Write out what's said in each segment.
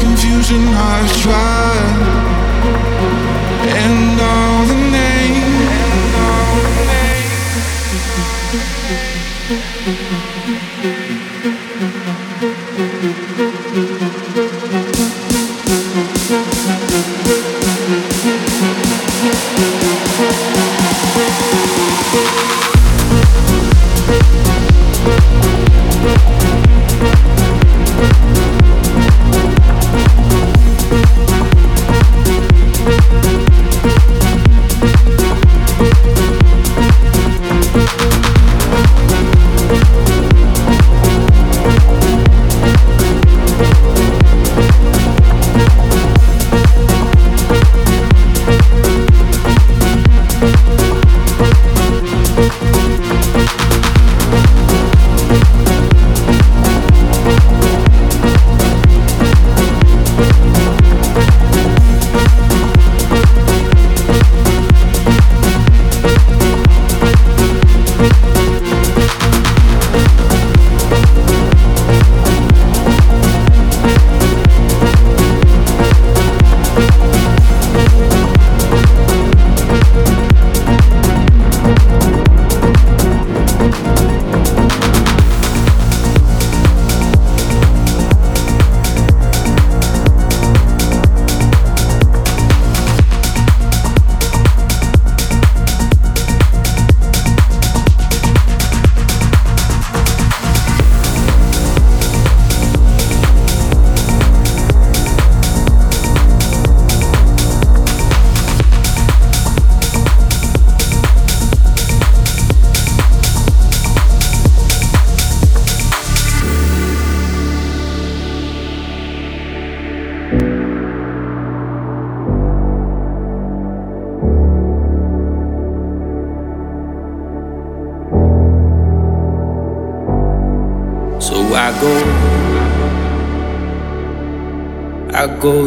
confusion I've tried.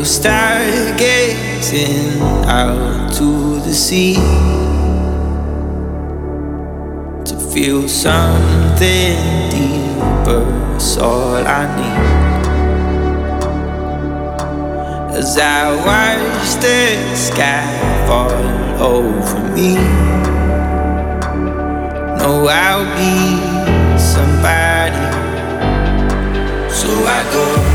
stargazing out to the sea to feel something deeper. That's all I need. As I watch the sky fall over me, no, I'll be somebody. So I go.